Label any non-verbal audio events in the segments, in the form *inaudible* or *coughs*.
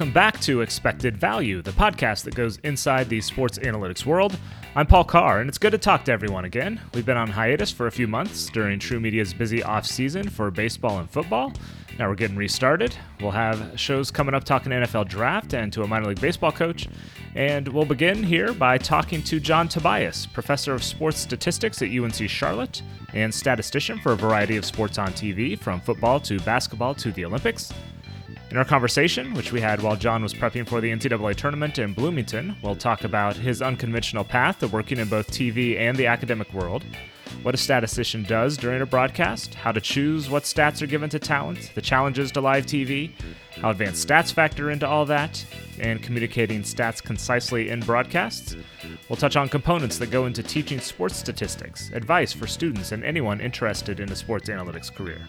welcome back to Expected Value, the podcast that goes inside the sports analytics world. I'm Paul Carr, and it's good to talk to everyone again. We've been on hiatus for a few months during True Media's busy off season for baseball and football. Now we're getting restarted. We'll have shows coming up talking NFL draft and to a minor league baseball coach. And we'll begin here by talking to John Tobias, professor of sports statistics at UNC Charlotte and statistician for a variety of sports on TV, from football to basketball to the Olympics. In our conversation, which we had while John was prepping for the NCAA tournament in Bloomington, we'll talk about his unconventional path to working in both TV and the academic world, what a statistician does during a broadcast, how to choose what stats are given to talent, the challenges to live TV, how advanced stats factor into all that, and communicating stats concisely in broadcasts. We'll touch on components that go into teaching sports statistics, advice for students and anyone interested in a sports analytics career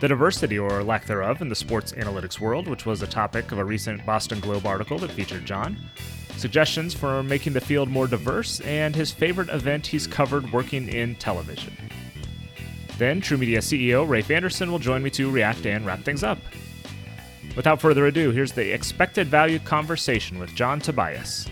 the diversity or lack thereof in the sports analytics world, which was a topic of a recent Boston Globe article that featured John, suggestions for making the field more diverse, and his favorite event he's covered working in television. Then, True Media CEO Rafe Anderson will join me to react and wrap things up. Without further ado, here's the expected value conversation with John Tobias.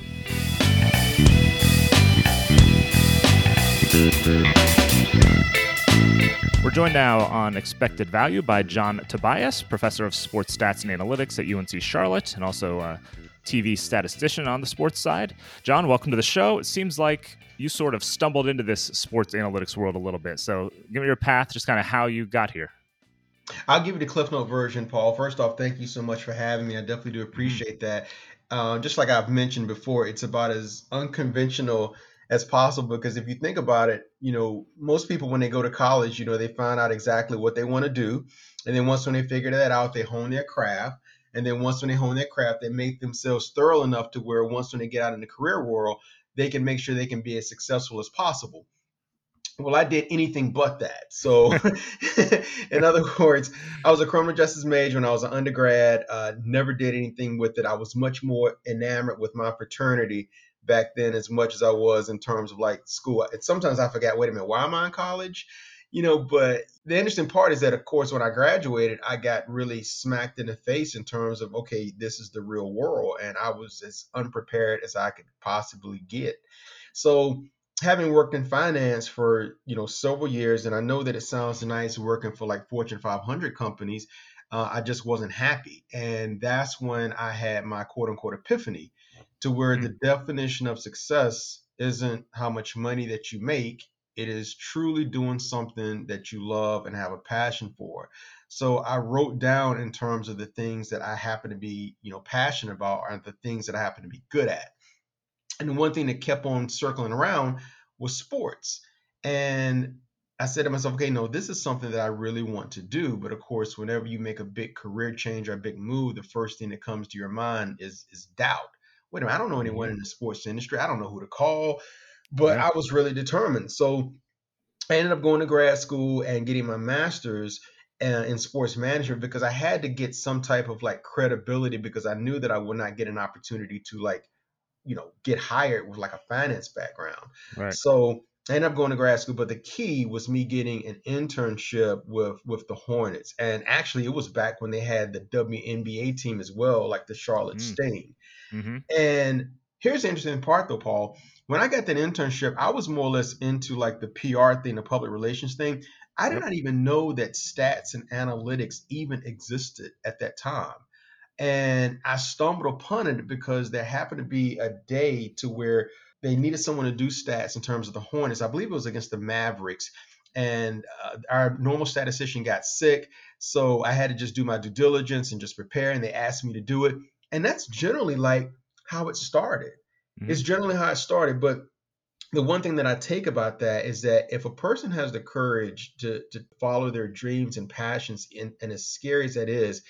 We're joined now on Expected Value by John Tobias, professor of sports stats and analytics at UNC Charlotte, and also a TV statistician on the sports side. John, welcome to the show. It seems like you sort of stumbled into this sports analytics world a little bit. So give me your path, just kind of how you got here. I'll give you the Cliff Note version, Paul. First off, thank you so much for having me. I definitely do appreciate that. Uh, just like I've mentioned before, it's about as unconventional as possible because if you think about it, you know, most people when they go to college, you know, they find out exactly what they want to do. And then once when they figure that out, they hone their craft. And then once when they hone their craft, they make themselves thorough enough to where once when they get out in the career world, they can make sure they can be as successful as possible. Well, I did anything but that. So, *laughs* in other words, I was a criminal justice major when I was an undergrad. Uh, never did anything with it. I was much more enamored with my fraternity back then as much as I was in terms of like school. And sometimes I forgot, wait a minute, why am I in college? You know, but the interesting part is that, of course, when I graduated, I got really smacked in the face in terms of, okay, this is the real world. And I was as unprepared as I could possibly get. So, having worked in finance for, you know, several years, and I know that it sounds nice working for like Fortune 500 companies, uh, I just wasn't happy. And that's when I had my quote unquote epiphany to where mm-hmm. the definition of success isn't how much money that you make it is truly doing something that you love and have a passion for so i wrote down in terms of the things that i happen to be you know passionate about are the things that i happen to be good at and the one thing that kept on circling around was sports and I said to myself, okay, no, this is something that I really want to do. But of course, whenever you make a big career change or a big move, the first thing that comes to your mind is is doubt wait a minute, I don't know anyone in the sports industry. I don't know who to call. But yeah. I was really determined. So I ended up going to grad school and getting my master's uh, in sports management because I had to get some type of like credibility because I knew that I would not get an opportunity to like, you know, get hired with like a finance background. Right. So I ended up going to grad school, but the key was me getting an internship with with the Hornets. And actually, it was back when they had the WNBA team as well, like the Charlotte mm. Sting. Mm-hmm. And here's the interesting part, though, Paul. When I got that internship, I was more or less into like the PR thing, the public relations thing. I did yep. not even know that stats and analytics even existed at that time. And I stumbled upon it because there happened to be a day to where they needed someone to do stats in terms of the Hornets. I believe it was against the Mavericks. And uh, our normal statistician got sick. So I had to just do my due diligence and just prepare. And they asked me to do it. And that's generally like how it started. Mm-hmm. It's generally how it started. But the one thing that I take about that is that if a person has the courage to, to follow their dreams and passions, and, and as scary as that is,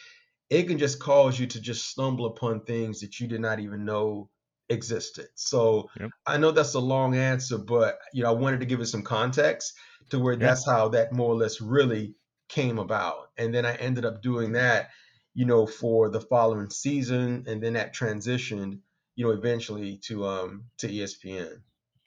it can just cause you to just stumble upon things that you did not even know existed. So yep. I know that's a long answer, but you know I wanted to give it some context to where yep. that's how that more or less really came about. And then I ended up doing that you know, for the following season, and then that transitioned, you know, eventually to um to ESPN.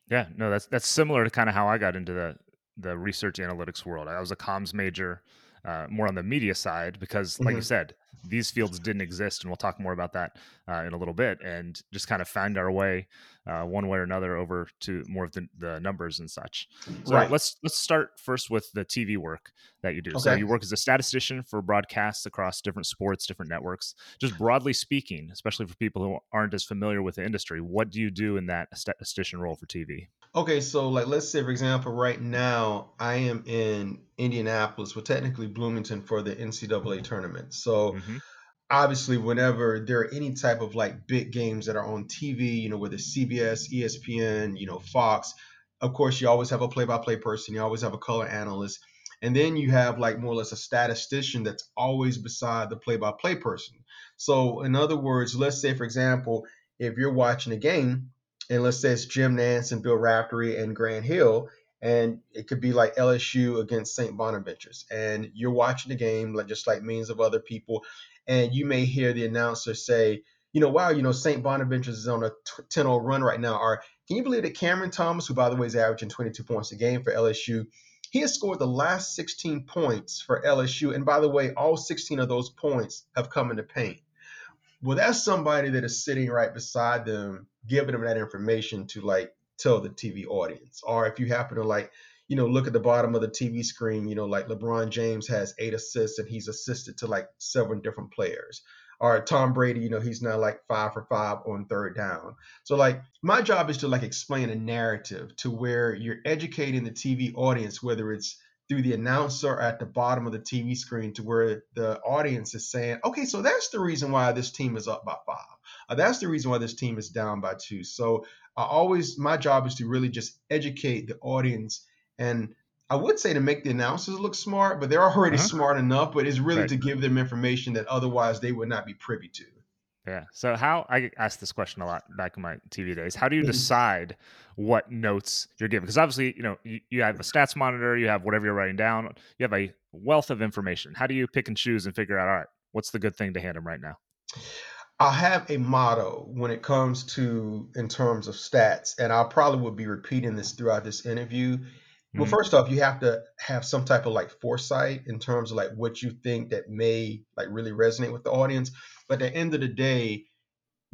Yeah, no, that's that's similar to kind of how I got into the the research analytics world. I was a comms major. uh, more on the media side because, like hmm you said, these fields didn't exist, and we'll talk more about that uh, in a little bit, and just kind of find our way uh, one way or another over to more of the, the numbers and such. So Right. let's let's start first with the TV work that you do. So you work as a statistician for broadcasts across different sports, different networks. Just broadly speaking, especially for people who aren't as familiar with the industry, what do you do in that statistician role for TV? Okay, so like let's say for example, right now I am in Indianapolis, well technically Bloomington for the NCAA tournament. So hmm obviously whenever there are any type of like big games that are on TV, you know, whether CBS, ESPN, you know, Fox, of course you always have a play-by-play person, you always have a color analyst, and then you have like more or less a statistician that's always beside the play-by-play person. So in other words, let's say for example, if you're watching a game and let's say it's Jim Nantz and Bill Raftery and Grant Hill, and it could be like LSU against St. Bonaventures, and you're watching the game like just like millions of other people, and you may hear the announcer say, you know, wow, you know, St. Bonaventures is on a 10-0 run right now. Or can you believe that Cameron Thomas, who by the way is averaging 22 points a game for LSU, he has scored the last 16 points for LSU, and by the way, all 16 of those points have come in the paint. Well, that's somebody that is sitting right beside them, giving them that information to like tell the TV audience. Or if you happen to like, you know, look at the bottom of the TV screen, you know, like LeBron James has eight assists and he's assisted to like seven different players. Or Tom Brady, you know, he's now like five for five on third down. So like my job is to like explain a narrative to where you're educating the TV audience, whether it's through the announcer at the bottom of the TV screen to where the audience is saying, okay, so that's the reason why this team is up by five. Uh, that's the reason why this team is down by two. So I always, my job is to really just educate the audience. And I would say to make the announcers look smart, but they're already Uh-huh. smart enough, but it's really Right. to give them information that otherwise they would not be privy to. Yeah. So how I get asked this question a lot back in my TV days. How do you Mhm. decide what notes you're giving? Because obviously, you know, you, you have a stats monitor, you have whatever you're writing down, you have a wealth of information. How do you pick and choose and figure out, all right, what's the good thing to hand them right now? I'll have a motto when it comes to in terms of stats, and I probably will be repeating this throughout this interview. Well, Mhm. first off, you have to have some type of like foresight in terms of like what you think that may like really resonate with the audience. But at the end of the day,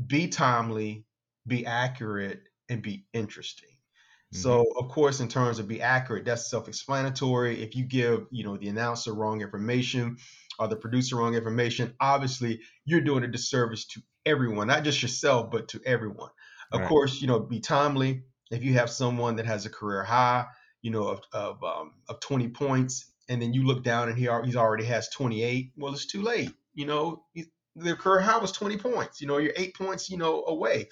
be timely, be accurate, and be interesting. Mhm. So, of course, in terms of be accurate, that's self-explanatory. If you give, you know, the announcer wrong information or the producer wrong information, obviously you're doing a disservice to everyone, not just yourself, but to everyone. Of Right. course, you know, be timely. If you have someone that has a career high, you know, of of, um, of 20 points, and then you look down and he he's already has 28, well, it's too late. You know, the career high was 20 points. You know, you're eight points, you know, away.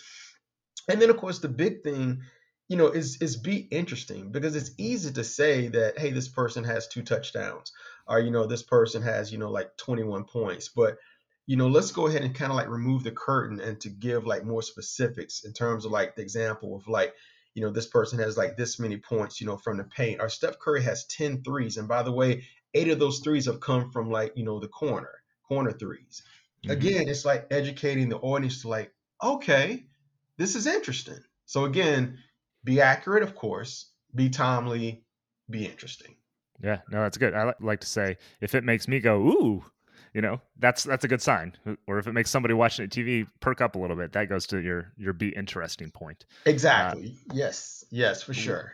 And then of course the big thing, you know, is is be interesting because it's easy to say that hey, this person has two touchdowns or you know, this person has, you know, like 21 points, but you know, let's go ahead and kind of like remove the curtain and to give like more specifics in terms of like the example of like, you know, this person has like this many points, you know, from the paint. Or Steph Curry has 10 threes. And by the way, eight of those threes have come from like, you know, the corner, corner threes Mhm. again, it's like educating the audience to like, okay, this is interesting. So again, be accurate, of course, be timely, be interesting. Yeah, no, that's good. I like to say if it makes me go ooh, you know, that's that's a good sign. Or if it makes somebody watching it TV perk up a little bit, that goes to your your be interesting point. Uh, exactly. yes. Yes, for sure.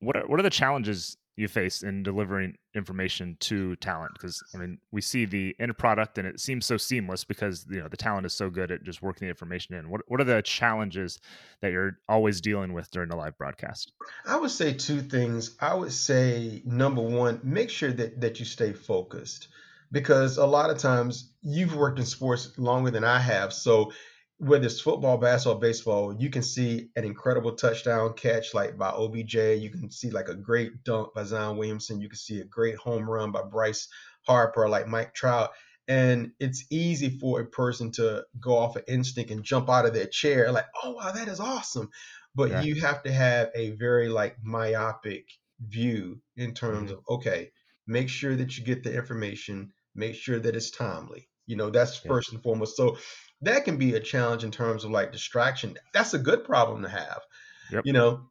What are what are the challenges you face in delivering information to talent? Because I mean, we see the end product and it seems so seamless because you know the talent is so good at just working the information in. What what are the challenges that you're always dealing with during the live broadcast? I would say two things. I would say number one, make sure that that you stay focused because a lot of times you've worked in sports longer than I have. So whether it's football, basketball, baseball, you can see an incredible touchdown catch like by OBJ. You can see like a great dunk by Zion Williamson. You can see a great home run by Bryce Harper, like Mike Trout. And it's easy for a person to go off of instinct and jump out of their chair, like, oh wow, that is awesome but Yeah. you have to have a very like myopic view in terms Mhm. of okay make sure that you get the information make sure that it's timely you know that's Yeah. first and foremost so that can be a challenge in terms of like distraction that's a good problem to have Yep. you know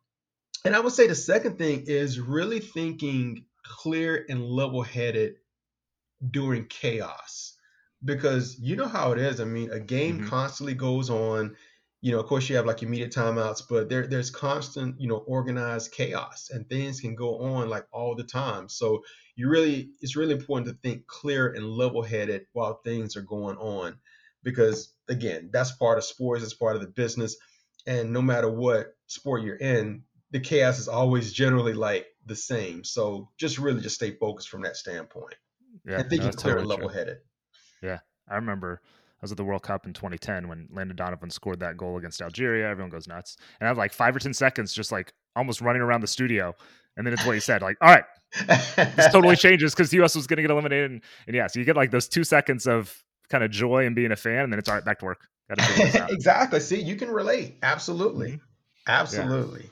and i would say the second thing is really thinking clear and level headed during chaos because you know how it is. I mean, a game Mhm. constantly goes on. You know, of course, you have like immediate timeouts, but there there's constant, you know, organized chaos, and things can go on like all the time. So you really, it's really important to think clear and level-headed while things are going on, because again, that's part of sports, it's part of the business, and no matter what sport you're in, the chaos is always generally like the same. So just really just stay focused from that standpoint Yeah, and no, thinking that's clear and totally true. level-headed. Yeah, I remember I was at the World Cup in 2010 when Landon Donovan scored that goal against Algeria. Everyone goes nuts, and I have like five or ten seconds, just like almost running around the studio, and then it's what you said, like, all right, this *laughs* totally changes because the U.S. was going to get eliminated, and, and yeah, so you get like those two seconds of kind of joy and being a fan, and then it's all right, back to work. Got to figure this out. *laughs* exactly. See, you can relate. Absolutely. Mhm. Absolutely.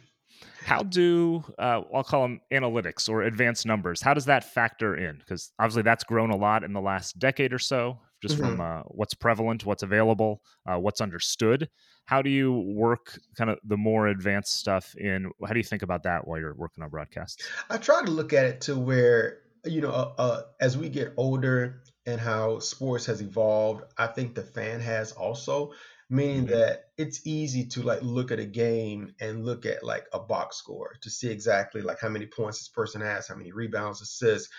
How do uh, I'll call them analytics or advanced numbers? How does that factor in? Because obviously that's grown a lot in the last decade or so, just from uh, what's prevalent, what's available, uh, what's understood. How do you work kind of the more advanced stuff in? How do you think about that while you're working on broadcast? I try to look at it to where, you know, uh, uh, as we get older and how sports has evolved, I think the fan has also, meaning Mhm. that it's easy to like look at a game and look at like a box score to see exactly like how many points this person has, how many rebounds, assists,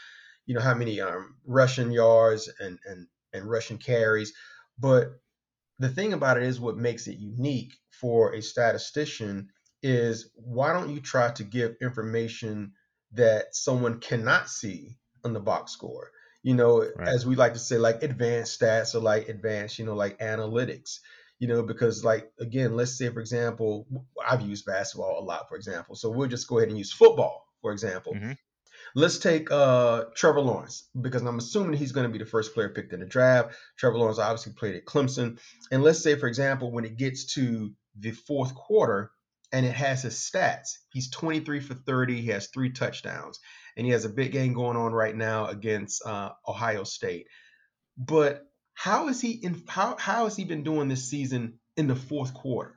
you know, how many um, rushing yards and and and rushing carries. But the thing about it is what makes it unique for a statistician is why don't you try to give information that someone cannot see on the box score you know Right. as we like to say like advanced stats or like advanced you know like analytics you know because like again let's say for example i've used basketball a lot for example so we'll just go ahead and use football for example Mhm. Let's take uh, Trevor Lawrence because I'm assuming he's going to be the first player picked in the draft. Trevor Lawrence obviously played at Clemson. And let's say, for example, when it gets to the fourth quarter and it has his stats, he's 23 for 30. He has three touchdowns. And he has a big game going on right now against uh, Ohio State. But how is he in how how has he been doing this season in the fourth quarter?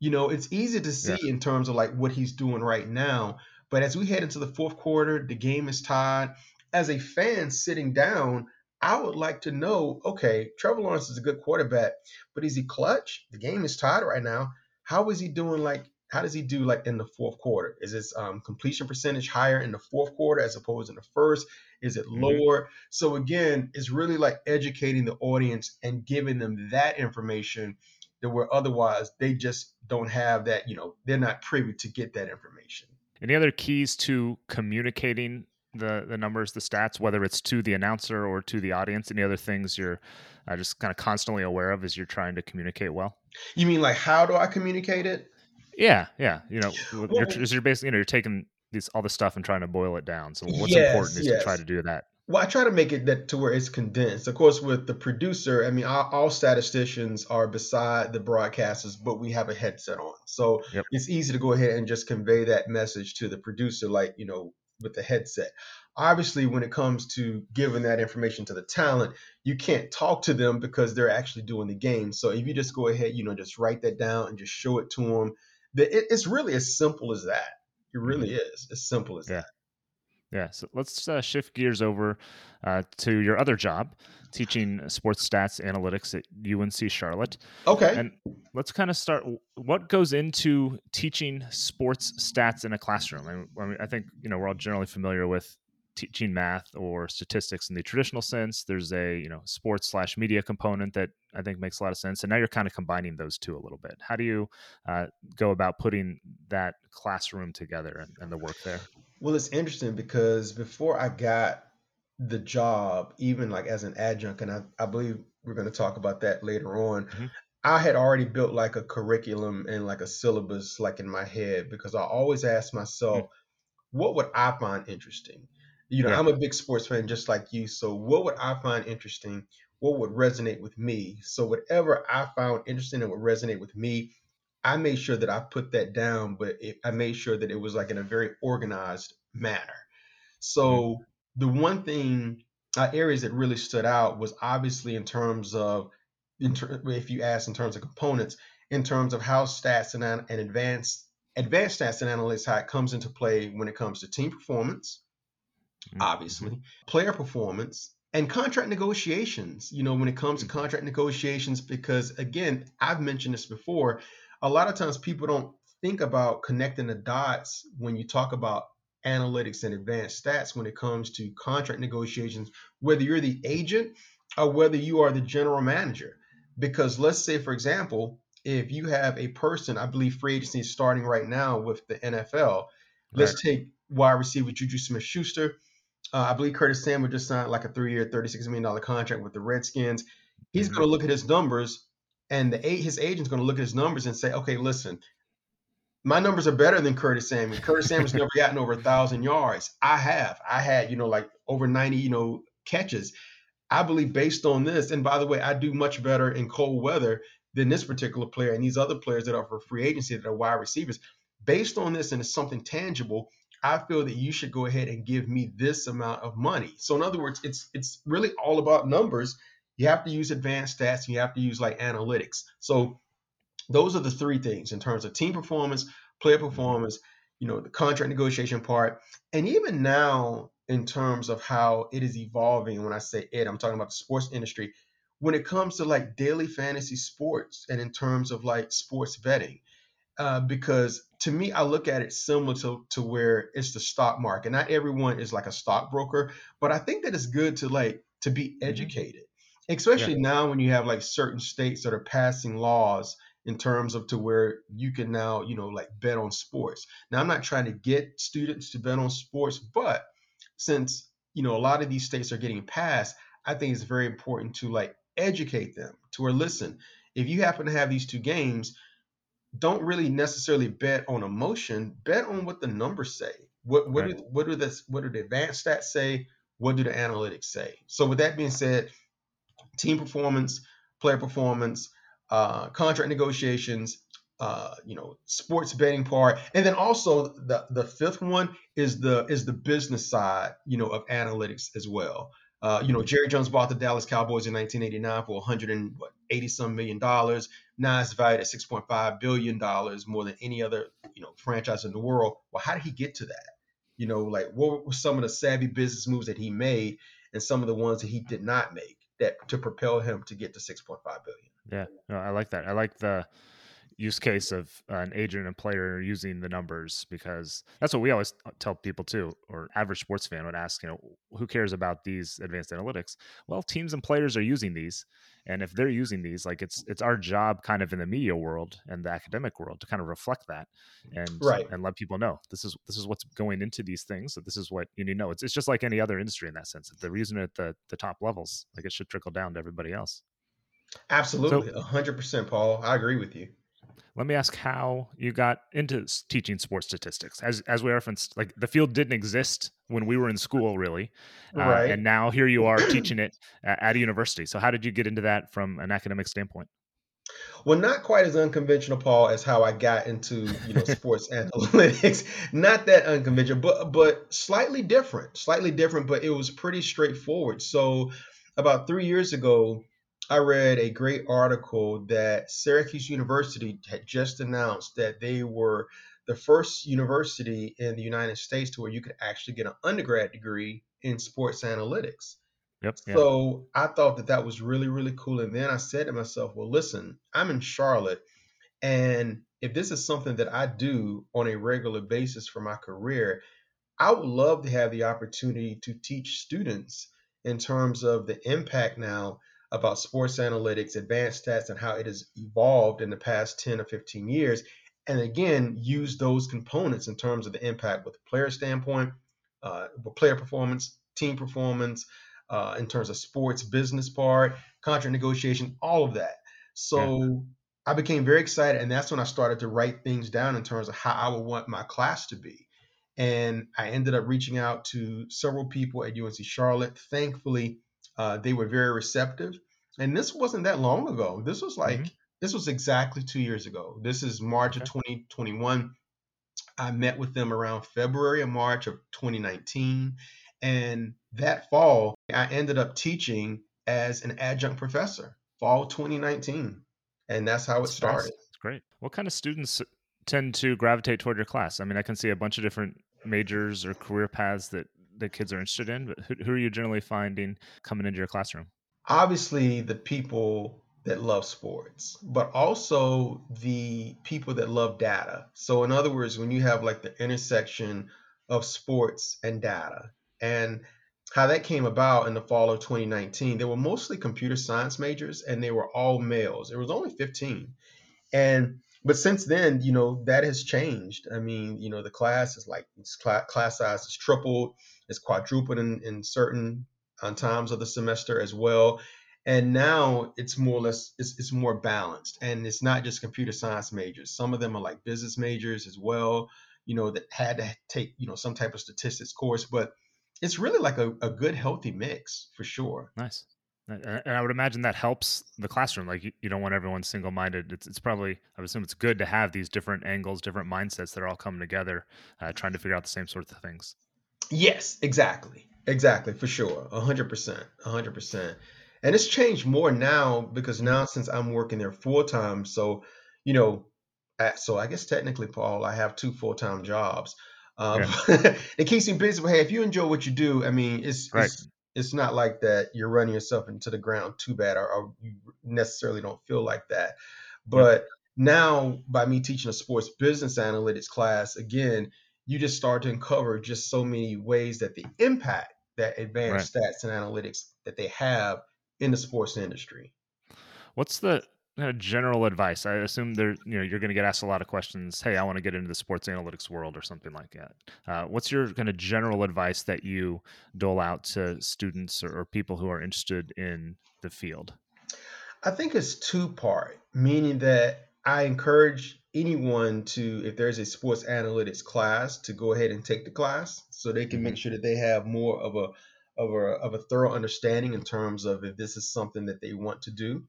You know, it's easy to see Yeah. in terms of like what he's doing right now, but as we head into the fourth quarter, the game is tied. As a fan sitting down, I would like to know, okay, Trevor Lawrence is a good quarterback, but is he clutch? The game is tied right now. How is he doing like how does he do like in the fourth quarter? Is his um, completion percentage higher in the fourth quarter as opposed in the first? Is it Mhm. lower? So again, it's really like educating the audience and giving them that information that where otherwise they just don't have that, you know, they're not privy to get that information. Any other keys to communicating the the numbers, the stats, whether it's to the announcer or to the audience? Any other things you're uh, just kind of constantly aware of as you're trying to communicate well? You mean like how do I communicate it? Yeah, yeah. You know, with- you're, you're basically you know you're taking these all the stuff and trying to boil it down. So what's Yes, important is to try to do that. Well, I try to make it that to where it's condensed. Of course, with the producer, I mean, all, all statisticians are beside the broadcasters, but we have a headset on, so Yep. it's easy to go ahead and just convey that message to the producer, like you know, with the headset. Obviously, when it comes to giving that information to the talent, you can't talk to them because they're actually doing the game. So if you just go ahead, you know, just write that down and just show it to them, that it's really as simple as that. It really mm-hmm. is as simple as Yeah. that. Yeah. So let's uh, shift gears over uh, to your other job, teaching sports stats analytics at UNC Charlotte. Okay. And let's kind of start. What goes into teaching sports stats in a classroom? I mean, I, mean, I think you know we're all generally familiar with teaching math or statistics in the traditional sense. There's a you know sports slash media component that I think makes a lot of sense, and now you're kind of combining those two a little bit. How do you uh, go about putting that classroom together and, and the work there? Well, it's interesting because before I got the job, even like as an adjunct, and I, I believe we're going to talk about that later on, Mhm. I had already built like a curriculum and like a syllabus like in my head because I always ask myself, what would I find interesting? You know, Yeah. I'm a big sports fan just like you. So what would I find interesting? What would resonate with me? So whatever I found interesting and would resonate with me, I made sure that I put that down, but it, I made sure that it was like in a very organized manner. So the one thing, uh, areas that really stood out was obviously in terms of, in ter- if you ask in terms of components, in terms of how stats and, an- and advanced advanced stats and analytics, how it comes into play when it comes to team performance, Mhm. obviously, player performance, and contract negotiations, you know, when it comes to Mm-hmm. contract negotiations, because again, I've mentioned this before, a lot of times people don't think about connecting the dots when you talk about analytics and advanced stats when it comes to contract negotiations, whether you're the agent or whether you are the general manager. Because let's say, for example, if you have a person, I believe free agency is starting right now with the NFL. Let's take wide receiver Juju Smith Schuster. Uh, I believe Curtis Samuel just signed like a three-year, $36 million contract with the Redskins. He's Mhm. going to look at his numbers, and the his agent's going to look at his numbers and say, okay, listen, my numbers are better than Curtis Samuel. Curtis Samuel's *laughs* never gotten over a thousand yards. I have. I had, you know, like over 90, you know, catches. I believe based on this, and by the way, I do much better in cold weather than this particular player and these other players that are for free agency that are wide receivers. Based on this, and it's something tangible, I feel that you should go ahead and give me this amount of money. So in other words, it's it's really all about numbers. You have to use advanced stats, and you have to use like analytics. So those are the three things in terms of team performance, player performance, you know, the contract negotiation part, and even now in terms of how it is evolving. When I say it, I'm talking about the sports industry. When it comes to like daily fantasy sports and in terms of like sports betting, uh, because to me, I look at it similar to, to where it's the stock market. Not everyone is like a stockbroker, but I think that it's good to like to be educated, especially now when you have like certain states that are passing laws in terms of to where you can now you know like bet on sports. Now I'm not trying to get students to bet on sports, but since you know a lot of these states are getting passed, I think it's very important to like educate them to where listen, if you happen to have these two games don't really necessarily bet on emotion. Bet on what the numbers say. What what Right. do, what do the what do the advanced stats say? What do the analytics say? So with that being said, team performance, player performance, uh, contract negotiations, uh, you know, sports betting part, and then also the the fifth one is the is the business side, you know, of analytics as well. Uh, you know, Jerry Jones bought the Dallas Cowboys in 1989 for 180 some million dollars. Now it's valued at 6.5 billion dollars, more than any other you know franchise in the world. Well, how did he get to that? You know, like what were some of the savvy business moves that he made, and some of the ones that he did not make that to propel him to get to 6.5 billion. Yeah, no, I like that. I like the use case of an agent and player using the numbers because that's what we always tell people too, or average sports fan would ask, you know, who cares about these advanced analytics? Well, teams and players are using these, and if they're using these, like it's it's our job, kind of in the media world and the academic world, to kind of reflect that and Right. and let people know this is this is what's going into these things. So this is what you need to know. It's it's just like any other industry in that sense. If they're using it at the the top levels, like it should trickle down to everybody else. Absolutely, 100%, Paul. I agree with you. Let me ask how you got into teaching sports statistics as as we referenced like the field didn't exist when we were in school really uh, Right. and now here you are *coughs* teaching it at a university so how did you get into that from an academic standpoint Well, not quite as unconventional, Paul, as how I got into you know *laughs* sports analytics. *laughs* Not that unconventional, but but slightly different, slightly different. But it was pretty straightforward. So about three years ago, I read a great article that Syracuse University had just announced that they were the first university in the United States to where you could actually get an undergrad degree in sports analytics. yep yeah So I thought that that was really, really cool. And then I said to myself, well, listen, I'm in Charlotte. And if this is something that I do on a regular basis for my career, I would love to have the opportunity to teach students in terms of the impact now about sports analytics, advanced stats, and how it has evolved in the past 10 or 15 years. And again, use those components in terms of the impact with the player standpoint, uh, with player performance, team performance, uh, in terms of sports business part, contract negotiation, all of that. So I became very excited, and that's when I started to write things down in terms of how I would want my class to be. And I ended up reaching out to several people at UNC Charlotte. Thankfully, uh, they were very receptive. And this wasn't that long ago. This was like, Mhm. this was exactly two years ago. This is March of 2021. I met with them around February or March of 2019. And that fall, I ended up teaching as an adjunct professor, fall 2019. And that's how it That's started. That's great what kind of students tend to gravitate toward your class i mean i can see a bunch of different majors or career paths that the kids are interested in, but who, who are you generally finding coming into your classroom? Obviously, the people that love sports, but also the people that love data. So, in other words, when you have like the intersection of sports and data, and how that came about in the fall of 2019, they were mostly computer science majors and they were all males. It was only 15. And but since then, you know, that has changed. I mean, you know, the class is like class, class size is tripled, it's quadrupled in, in certain uh, times of the semester as well. And now it's more or less it's, it's more balanced, and it's not just computer science majors. Some of them are like business majors as well. You know, that had to take you know some type of statistics course, but it's really like a, a good healthy mix for sure. Nice. And I would imagine that helps the classroom. Like you, you don't want everyone single minded. It's, it's probably, I would assume it's good to have these different angles, different mindsets that are all coming together, uh, trying to figure out the same sorts of things. Yes, exactly. Exactly. For sure. A hundred percent. A hundred percent. And it's changed more now because now since I'm working there full time, so, you know, so I guess technically, Paul, I have two full time jobs. Um, yeah. *laughs* it keeps me busy. But hey, if you enjoy what you do, I mean, it's, right. it's it's not like that you're running yourself into the ground too bad or, or you necessarily don't feel like that but yep. now by me teaching a sports business analytics class again you just start to uncover just so many ways that the impact that advanced right. stats and analytics that they have in the sports industry what's the uh, general advice. I assume there you know you're going to get asked a lot of questions hey i want to get into the sports analytics world or something like that. Uh, what's your kind of general advice that you dole out to students or, or people who are interested in the field? I think it's two part meaning that i encourage anyone to if there's a sports analytics class to go ahead and take the class so they can mm-hmm. make sure that they have more of a of a, of a thorough understanding in terms of if this is something that they want to do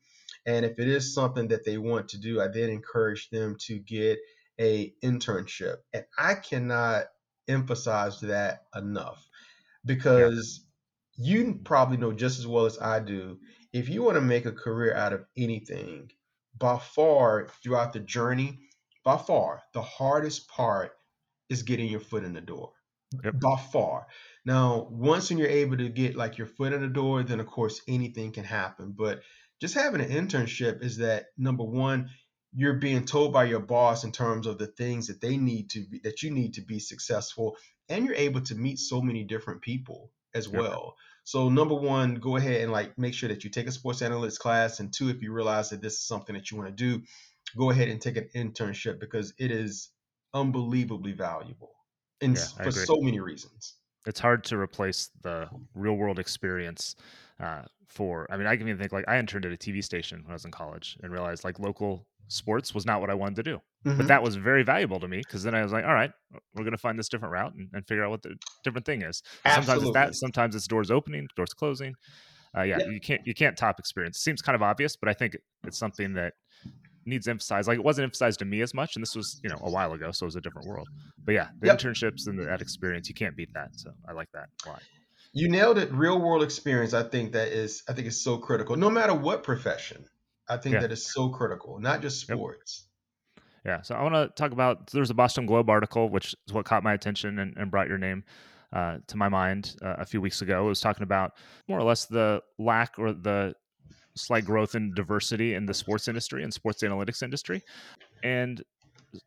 and if it is something that they want to do, I then encourage them to get a internship. And I cannot emphasize that enough because yeah. you probably know just as well as I do. If you want to make a career out of anything, by far throughout the journey, by far the hardest part is getting your foot in the door. Yep. By far. Now, once when you're able to get like your foot in the door, then of course anything can happen. But just having an internship is that number one, you're being told by your boss in terms of the things that they need to be, that you need to be successful, and you're able to meet so many different people as well. So number one, go ahead and like make sure that you take a sports analytics class, and two, if you realize that this is something that you want to do, go ahead and take an internship because it is unbelievably valuable, and yeah, for so many reasons. It's hard to replace the real world experience uh, for i mean i can even think like i interned at a tv station when i was in college and realized like local sports was not what i wanted to do mm-hmm. but that was very valuable to me because then i was like all right we're going to find this different route and, and, figure out what the different thing is sometimes it's that sometimes it's doors opening doors closing uh, yeah, yeah, you can't you can't top experience. It seems kind of obvious, but I think it's something that needs emphasized. Like it wasn't emphasized to me as much, and this was you know a while ago, so it was a different world. But yeah, the yep. internships and the, that experience, you can't beat that. So I like that a lot. You nailed it. Real world experience. I think that is. I think is so critical. No matter what profession, I think yeah. that is so critical. Not just sports. Yep. Yeah. So I want to talk about. There's a Boston Globe article, which is what caught my attention and, and brought your name uh, to my mind uh, a few weeks ago. It was talking about more or less the lack or the slight growth in diversity in the sports industry and sports analytics industry. And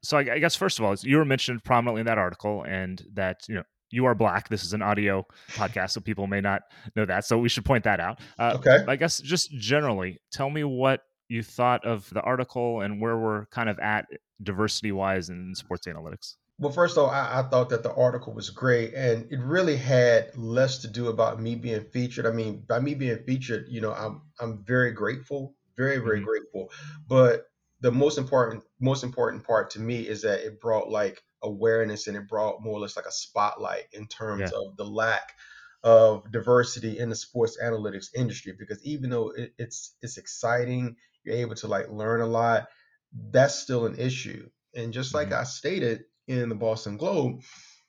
so I, I guess first of all, you were mentioned prominently in that article, and that you know you are black. This is an audio podcast, so people may not know that. So we should point that out. Uh, okay. I guess just generally, tell me what you thought of the article and where we're kind of at diversity wise in sports analytics. Well, first of all, I, I, thought that the article was great, and it really had less to do about me being featured. I mean, by me being featured, you know, I'm I'm very grateful, very very mm-hmm. grateful. But the most important most important part to me is that it brought like awareness and it brought more or less like a spotlight in terms yeah. of the lack of diversity in the sports analytics industry because even though it, it's it's exciting you're able to like learn a lot that's still an issue and just like mm-hmm. i stated in the boston globe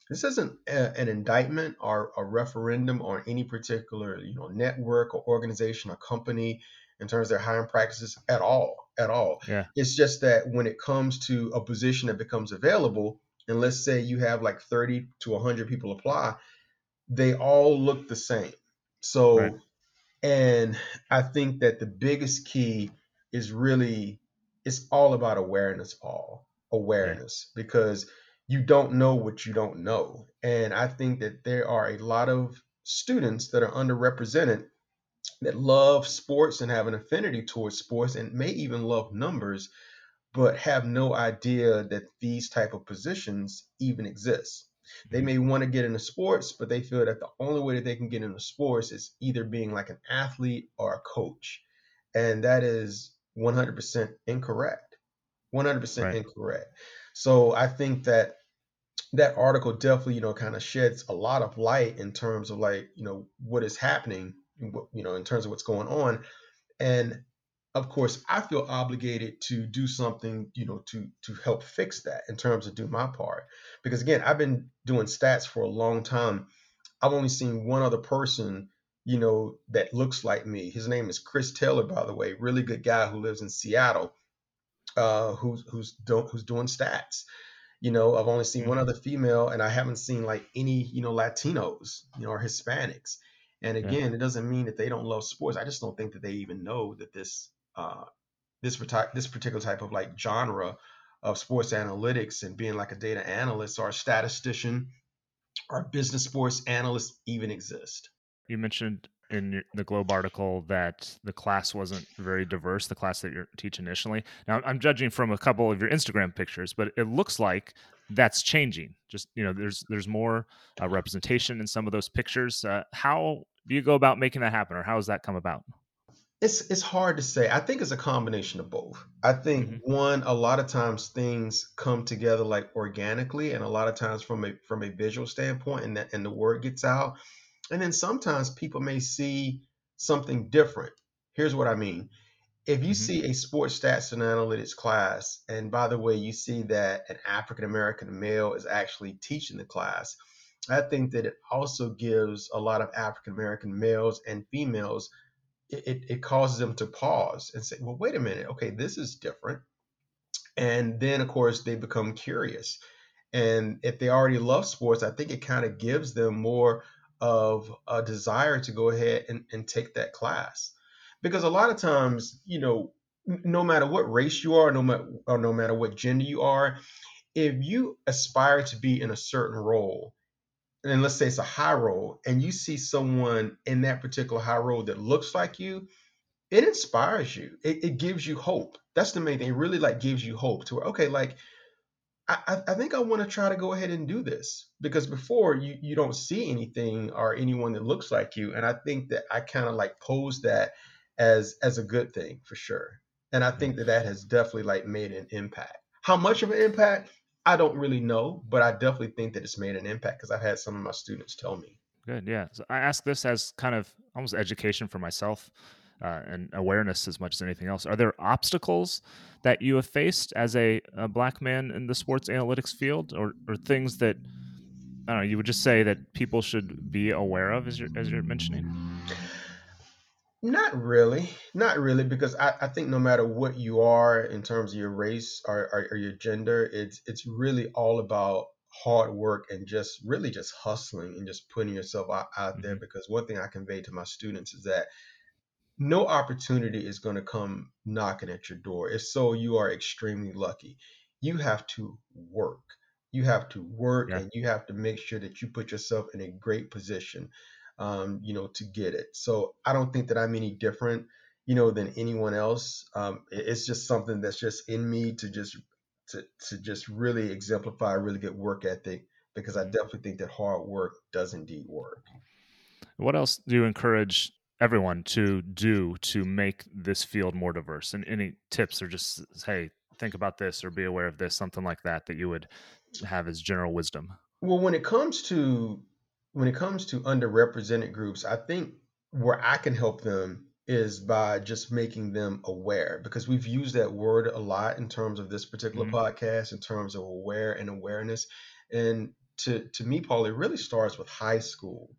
this isn't a, an indictment or a referendum on any particular you know network or organization or company in terms of their hiring practices at all at all yeah. it's just that when it comes to a position that becomes available and let's say you have like 30 to 100 people apply they all look the same. So, right. and I think that the biggest key is really it's all about awareness, Paul. Awareness, yeah. because you don't know what you don't know. And I think that there are a lot of students that are underrepresented that love sports and have an affinity towards sports and may even love numbers but have no idea that these type of positions even exist. They mm-hmm. may want to get into sports but they feel that the only way that they can get into sports is either being like an athlete or a coach and that is 100% incorrect. 100% right. incorrect. So i think that that article definitely you know kind of sheds a lot of light in terms of like you know what is happening you know in terms of what's going on. And of course i feel obligated to do something you know to to help fix that in terms of do my part. Because again i've been doing stats for a long time. I've only seen one other person you know that looks like me. His name is chris taylor by the way really good guy who lives in seattle uh who's who's doing who's doing stats. You know i've only seen one mm-hmm. other female and i haven't seen like any you know latinos you know or hispanics and again, yeah. it doesn't mean that they don't love sports. I just don't think that they even know that this uh, this this particular type of like genre of sports analytics and being like a data analyst or a statistician or a business sports analyst even exist. You mentioned in the Globe article that the class wasn't very diverse, the class that you teach initially. Now, I'm judging from a couple of your Instagram pictures, but it looks like that's changing. Just you know, there's there's more uh, representation in some of those pictures. Uh, how do you go about making that happen, or how has that come about? It's it's hard to say. I think it's a combination of both. I think mm-hmm. one, a lot of times things come together like organically, and a lot of times from a from a visual standpoint, and that and the word gets out. And then sometimes people may see something different. Here's what I mean. If you mm-hmm. see a sports stats and analytics class, and by the way, you see that an African American male is actually teaching the class, I think that it also gives a lot of African American males and females, it, it causes them to pause and say, well, wait a minute, okay, this is different. And then, of course, they become curious. And if they already love sports, I think it kind of gives them more of a desire to go ahead and, and take that class. Because a lot of times, you know, no matter what race you are, no matter or no matter what gender you are, if you aspire to be in a certain role, and let's say it's a high role, and you see someone in that particular high role that looks like you, it inspires you. It, it gives you hope. That's the main thing. It really like gives you hope to where, okay, like I, I think I want to try to go ahead and do this because before you you don't see anything or anyone that looks like you, and I think that I kind of like pose that as as a good thing for sure, and I think that that has definitely like made an impact. How much of an impact? I don't really know, but I definitely think that it's made an impact because I've had some of my students tell me. Good, yeah. So I ask this as kind of almost education for myself uh, and awareness as much as anything else. Are there obstacles that you have faced as a, a black man in the sports analytics field, or, or things that I don't know? You would just say that people should be aware of, as you're as you're mentioning. Not really, not really, because I, I think no matter what you are in terms of your race or, or, or your gender, it's it's really all about hard work and just really just hustling and just putting yourself out, out there. Mm-hmm. Because one thing I convey to my students is that no opportunity is going to come knocking at your door. If so, you are extremely lucky. You have to work. You have to work yeah. and you have to make sure that you put yourself in a great position, um, you know, to get it. So I don't think that I'm any different, you know, than anyone else. Um, it's just something that's just in me to just to, to just really exemplify a really good work ethic because I definitely think that hard work does indeed work. What else do you encourage everyone to do to make this field more diverse? And any tips or just hey, think about this or be aware of this, something like that that you would have as general wisdom? Well, when it comes to when it comes to underrepresented groups, I think where I can help them is by just making them aware because we've used that word a lot in terms of this particular mm-hmm. podcast in terms of aware and awareness and to to me paul it really starts with high school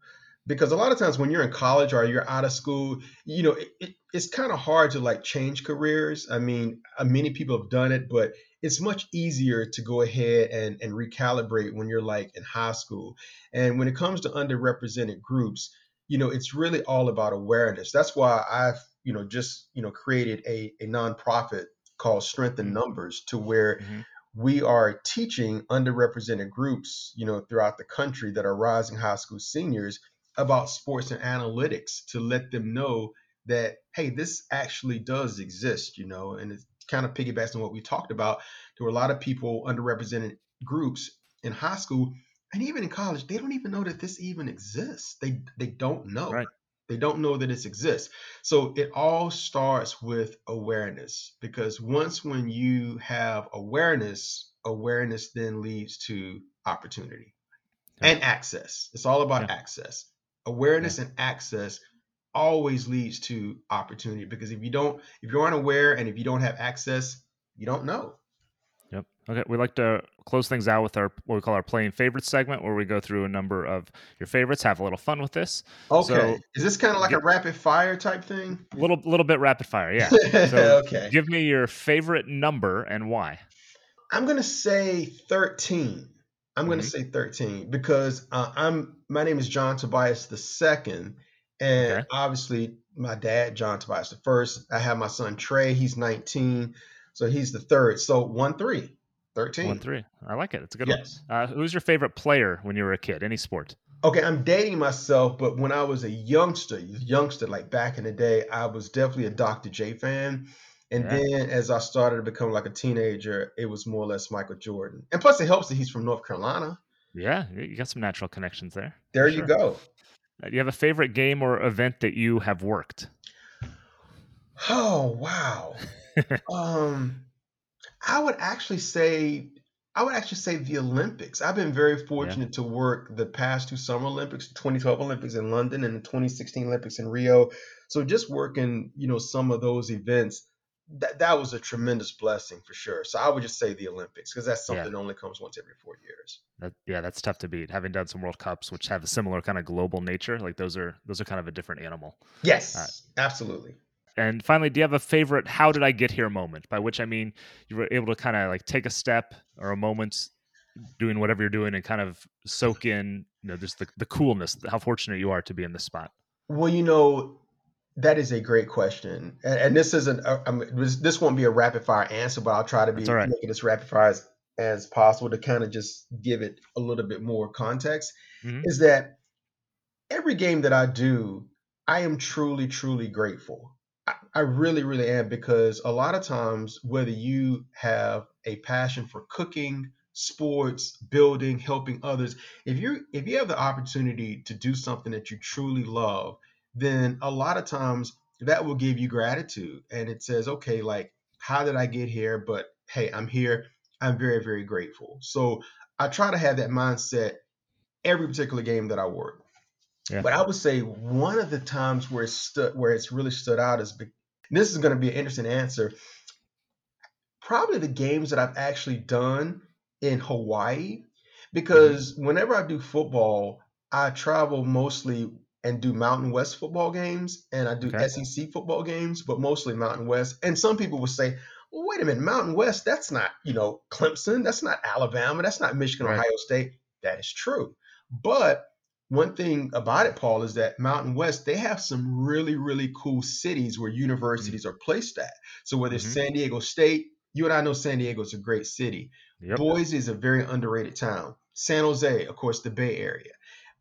because a lot of times when you're in college or you're out of school you know it, it, it's kind of hard to like change careers i mean uh, many people have done it but it's much easier to go ahead and, and recalibrate when you're like in high school. And when it comes to underrepresented groups, you know, it's really all about awareness. That's why I've, you know, just, you know, created a, a nonprofit called Strength in mm-hmm. Numbers to where mm-hmm. we are teaching underrepresented groups, you know, throughout the country that are rising high school seniors about sports and analytics to let them know that, hey, this actually does exist, you know, and it kind of piggybacks on what we talked about. There were a lot of people, underrepresented groups in high school and even in college, they don't even know that this even exists. They they don't know. Right. They don't know that this exists. So it all starts with awareness because once when you have awareness, awareness then leads to opportunity yeah. and access. It's all about yeah. access. Awareness yeah. and access always leads to opportunity because if you don't if you aren't aware and if you don't have access, you don't know. Yep. Okay. We like to close things out with our what we call our playing favorites segment, where we go through a number of your favorites, have a little fun with this. Okay. So, Is this kind of like get, a rapid fire type thing? Little little bit rapid fire, yeah. *laughs* So okay. Give me your favorite number and why. I'm gonna say thirteen. I'm mm-hmm. gonna say thirteen because uh, I'm. My name is John Tobias the second, and okay. obviously my dad John Tobias the first. I have my son Trey. He's 19. So he's the third. So one three. 13. One three. I like it. It's a good yes. one. Uh, who's your favorite player when you were a kid? Any sport? Okay, I'm dating myself, but when I was a youngster, youngster, like back in the day, I was definitely a Dr. J fan. And yeah. then as I started to become like a teenager, it was more or less Michael Jordan. And plus, it helps that he's from North Carolina. Yeah, you got some natural connections there. There you sure. go. Do you have a favorite game or event that you have worked? Oh wow. *laughs* um, I would actually say I would actually say the Olympics. I've been very fortunate yeah. to work the past two Summer Olympics, 2012 Olympics in London and the 2016 Olympics in Rio. So just working, you know, some of those events, that that was a tremendous blessing for sure. So I would just say the Olympics because that's something yeah. that only comes once every four years. That, yeah, that's tough to beat. Having done some World Cups, which have a similar kind of global nature, like those are those are kind of a different animal. Yes, uh, absolutely. And finally, do you have a favorite "How did I get here" moment? By which I mean you were able to kind of like take a step or a moment doing whatever you're doing and kind of soak in, you know, just the, the coolness, how fortunate you are to be in this spot. Well, you know, that is a great question, and, and this isn't. Uh, I mean, this won't be a rapid fire answer, but I'll try to be right. make it as rapid fire as, as possible to kind of just give it a little bit more context. Mm-hmm. Is that every game that I do, I am truly, truly grateful. I really, really am because a lot of times, whether you have a passion for cooking, sports, building, helping others, if you if you have the opportunity to do something that you truly love, then a lot of times that will give you gratitude, and it says, okay, like how did I get here? But hey, I'm here. I'm very, very grateful. So I try to have that mindset every particular game that I work. Yeah. But I would say one of the times where it stood, where it's really stood out is this is going to be an interesting answer. Probably the games that I've actually done in Hawaii, because mm-hmm. whenever I do football, I travel mostly and do Mountain West football games and I do okay. SEC football games, but mostly Mountain West. And some people will say, well, wait a minute, Mountain West, that's not, you know, Clemson, that's not Alabama, that's not Michigan, right. Ohio State. That is true. But one thing about it, Paul, is that Mountain West, they have some really, really cool cities where universities mm-hmm. are placed at. So whether it's mm-hmm. San Diego State, you and I know San Diego is a great city. Yep. Boise is a very underrated town. San Jose, of course, the Bay Area.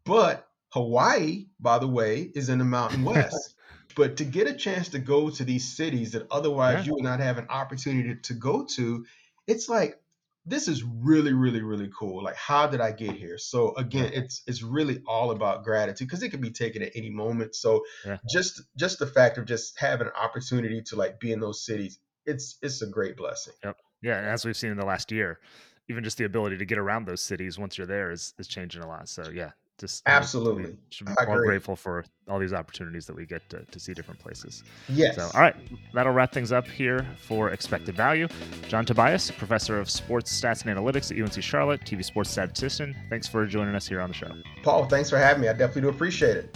But Hawaii, by the way, is in the Mountain *laughs* West. but to get a chance to go to these cities that otherwise yeah. you would not have an opportunity to go to, it's like this is really really really cool. Like how did i get here? So again it's it's really all about gratitude because it can be taken at any moment. So yeah. just just the fact of just having an opportunity to like be in those cities it's it's a great blessing. Yep. Yeah and as we've seen in the last year even just the ability to get around those cities once you're there is is changing a lot. So yeah just absolutely. be more grateful for all these opportunities that we get to, to see different places. Yes. So all right that'll wrap things up here for expected value. John tobias professor of sports stats and analytics at unc charlotte tv sports statistician. Thanks for joining us here on the show. Paul thanks for having me. I definitely do appreciate it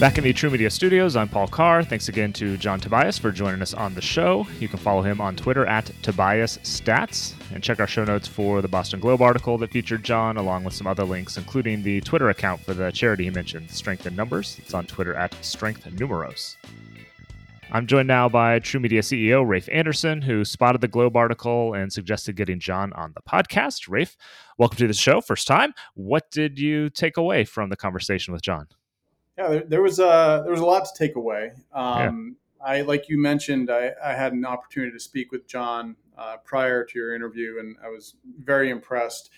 Back in the True Media studios, I'm Paul Carr. Thanks again to John Tobias for joining us on the show. You can follow him on Twitter at Tobias Stats and check our show notes for the Boston Globe article that featured John, along with some other links, including the Twitter account for the charity he mentioned, Strength in Numbers. It's on Twitter at Strength Numeros. I'm joined now by True Media CEO Rafe Anderson, who spotted the Globe article and suggested getting John on the podcast. Rafe, welcome to the show. First time. What did you take away from the conversation with John? Yeah, there, there was a there was a lot to take away. Um, yeah. I like you mentioned, I, I, had an opportunity to speak with John uh, prior to your interview, and I was very impressed.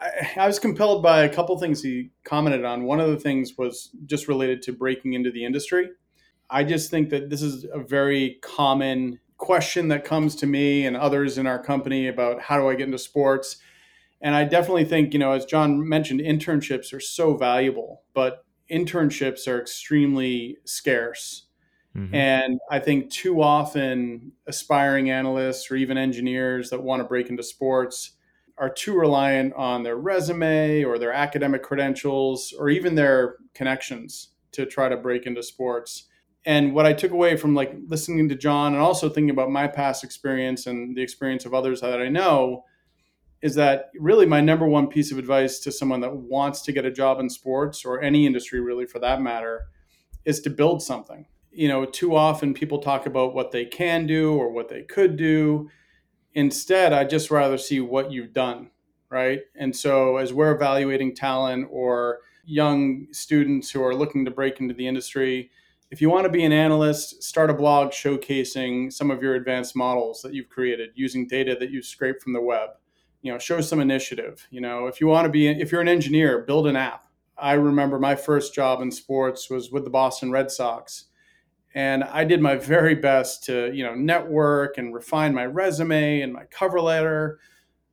I, I, was compelled by a couple things he commented on. One of the things was just related to breaking into the industry. I just think that this is a very common question that comes to me and others in our company about how do I get into sports. And I definitely think, you know, as John mentioned, internships are so valuable, but internships are extremely scarce. Mm-hmm. And I think too often aspiring analysts or even engineers that want to break into sports are too reliant on their resume or their academic credentials or even their connections to try to break into sports. And what I took away from like listening to John and also thinking about my past experience and the experience of others that I know is that really my number one piece of advice to someone that wants to get a job in sports or any industry really for that matter is to build something. You know too often people talk about what they can do or what they could do. Instead i just rather see what you've done right? And so as we're evaluating talent or young students who are looking to break into the industry if you want to be an analyst start a blog showcasing some of your advanced models that you've created using data that you've scraped from the web you know show some initiative. You know if you want to be if you're an engineer build an app. I remember my first job in sports was with the boston red sox and i did my very best to you know network and refine my resume and my cover letter.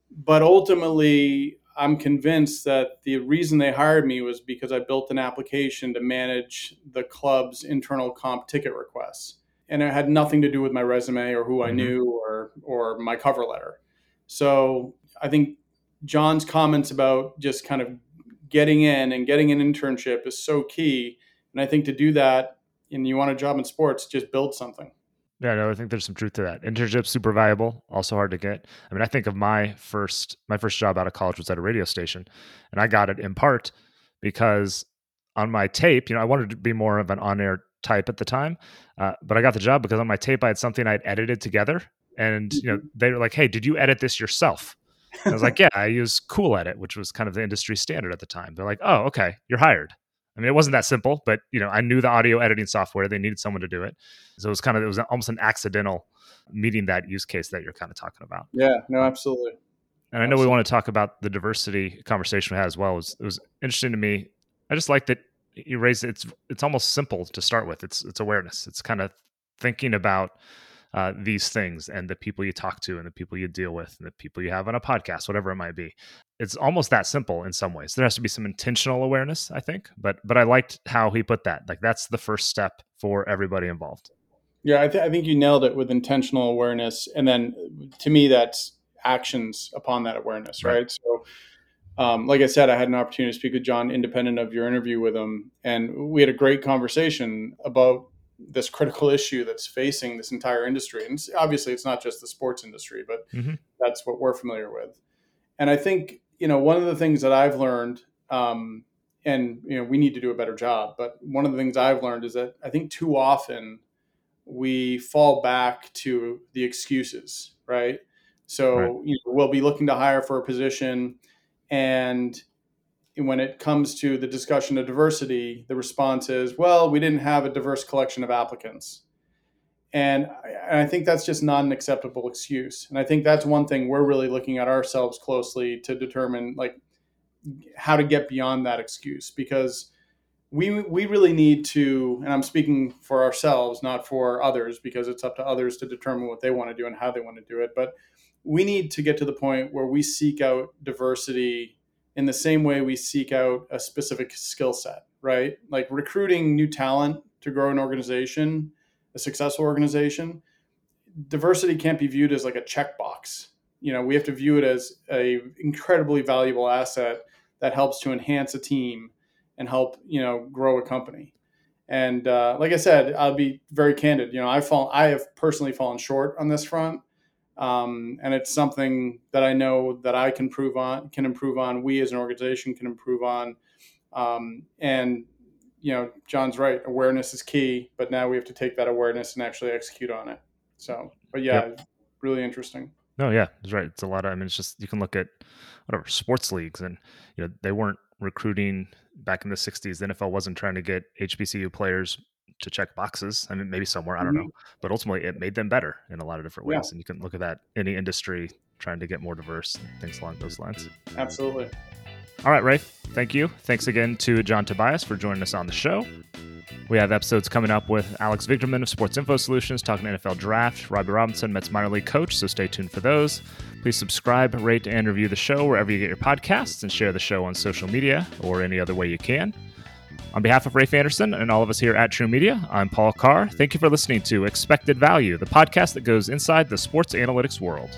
But ultimately i'm convinced that the reason they hired me was because i built an application to manage the club's internal comp ticket requests. And it had nothing to do with my resume or who i mm-hmm. knew or or my cover letter. So I think John's comments about just kind of getting in and getting an internship is so key. And I think to do that, and you want a job in sports, just build something. Yeah, no, I think there's some truth to that. Internship super valuable, also hard to get. I mean, I think of my first my first job out of college was at a radio station, and I got it in part because on my tape, you know, I wanted to be more of an on-air type at the time, uh, but I got the job because on my tape I had something I'd edited together, and you know, mm-hmm. they were like, "Hey, did you edit this yourself?" I was like, yeah, I use Cool Edit, which was kind of the industry standard at the time. They're like, oh, okay, you're hired. I mean, it wasn't that simple, but you know, I knew the audio editing software. They needed someone to do it, so it was kind of it was almost an accidental meeting that use case that you're kind of talking about. Yeah, no, absolutely. And I know absolutely. we want to talk about the diversity conversation we had as well. It was, it was interesting to me. I just like that you raised it's it's almost simple to start with. It's it's awareness. It's kind of thinking about uh, these things and the people you talk to and the people you deal with and the people you have on a podcast, whatever it might be. It's almost that simple in some ways. There has to be some intentional awareness, I think, but but I liked how he put that. Like that's the first step for everybody involved. Yeah, I, th- I think you nailed it with intentional awareness, and then to me, that's actions upon that awareness, right? right? So. Um, like I said, I had an opportunity to speak with John independent of your interview with him, and we had a great conversation about this critical issue that's facing this entire industry. And obviously, it's not just the sports industry, but mm-hmm. that's what we're familiar with. And I think you know one of the things that I've learned, um, and you know we need to do a better job. But one of the things I've learned is that I think too often we fall back to the excuses, right? So right. You know, we'll be looking to hire for a position, and when it comes to the discussion of diversity, the response is, well, we didn't have a diverse collection of applicants. And I think that's just not an acceptable excuse. And I think that's one thing we're really looking at ourselves closely to determine like how to get beyond that excuse because we we really need to and I'm speaking for ourselves not for others because it's up to others to determine what they want to do and how they want to do it but we need to get to the point where we seek out diversity in the same way we seek out a specific skill set, right? Like recruiting new talent to grow an organization, a successful organization, diversity can't be viewed as like a checkbox. You know, we have to view it as a incredibly valuable asset that helps to enhance a team and help, you know, grow a company. And uh, like I said, I'll be very candid. You know, I fall, I have personally fallen short on this front, um, and it's something that I know that I can prove on, can improve on. We as an organization can improve on, um, and you know, John's right. Awareness is key, but now we have to take that awareness and actually execute on it. So, but yeah, yep. really interesting. No, yeah, that's right. It's a lot of. I mean, it's just you can look at whatever sports leagues, and you know they weren't recruiting back in the 60s the nfl wasn't trying to get hbcu players to check boxes i mean maybe somewhere i don't mm-hmm. know but ultimately it made them better in a lot of different ways yeah. and you can look at that any industry trying to get more diverse things along those lines absolutely all right Rafe thank you thanks again to john tobias for joining us on the show we have episodes coming up with Alex Vigderman of Sports Info Solutions talking NFL draft, Robbie Robinson, Mets minor league coach, so stay tuned for those. Please subscribe, rate, and review the show wherever you get your podcasts and share the show on social media or any other way you can. On behalf of Rafe Anderson and all of us here at True Media, I'm Paul Carr. Thank you for listening to Expected Value, the podcast that goes inside the sports analytics world.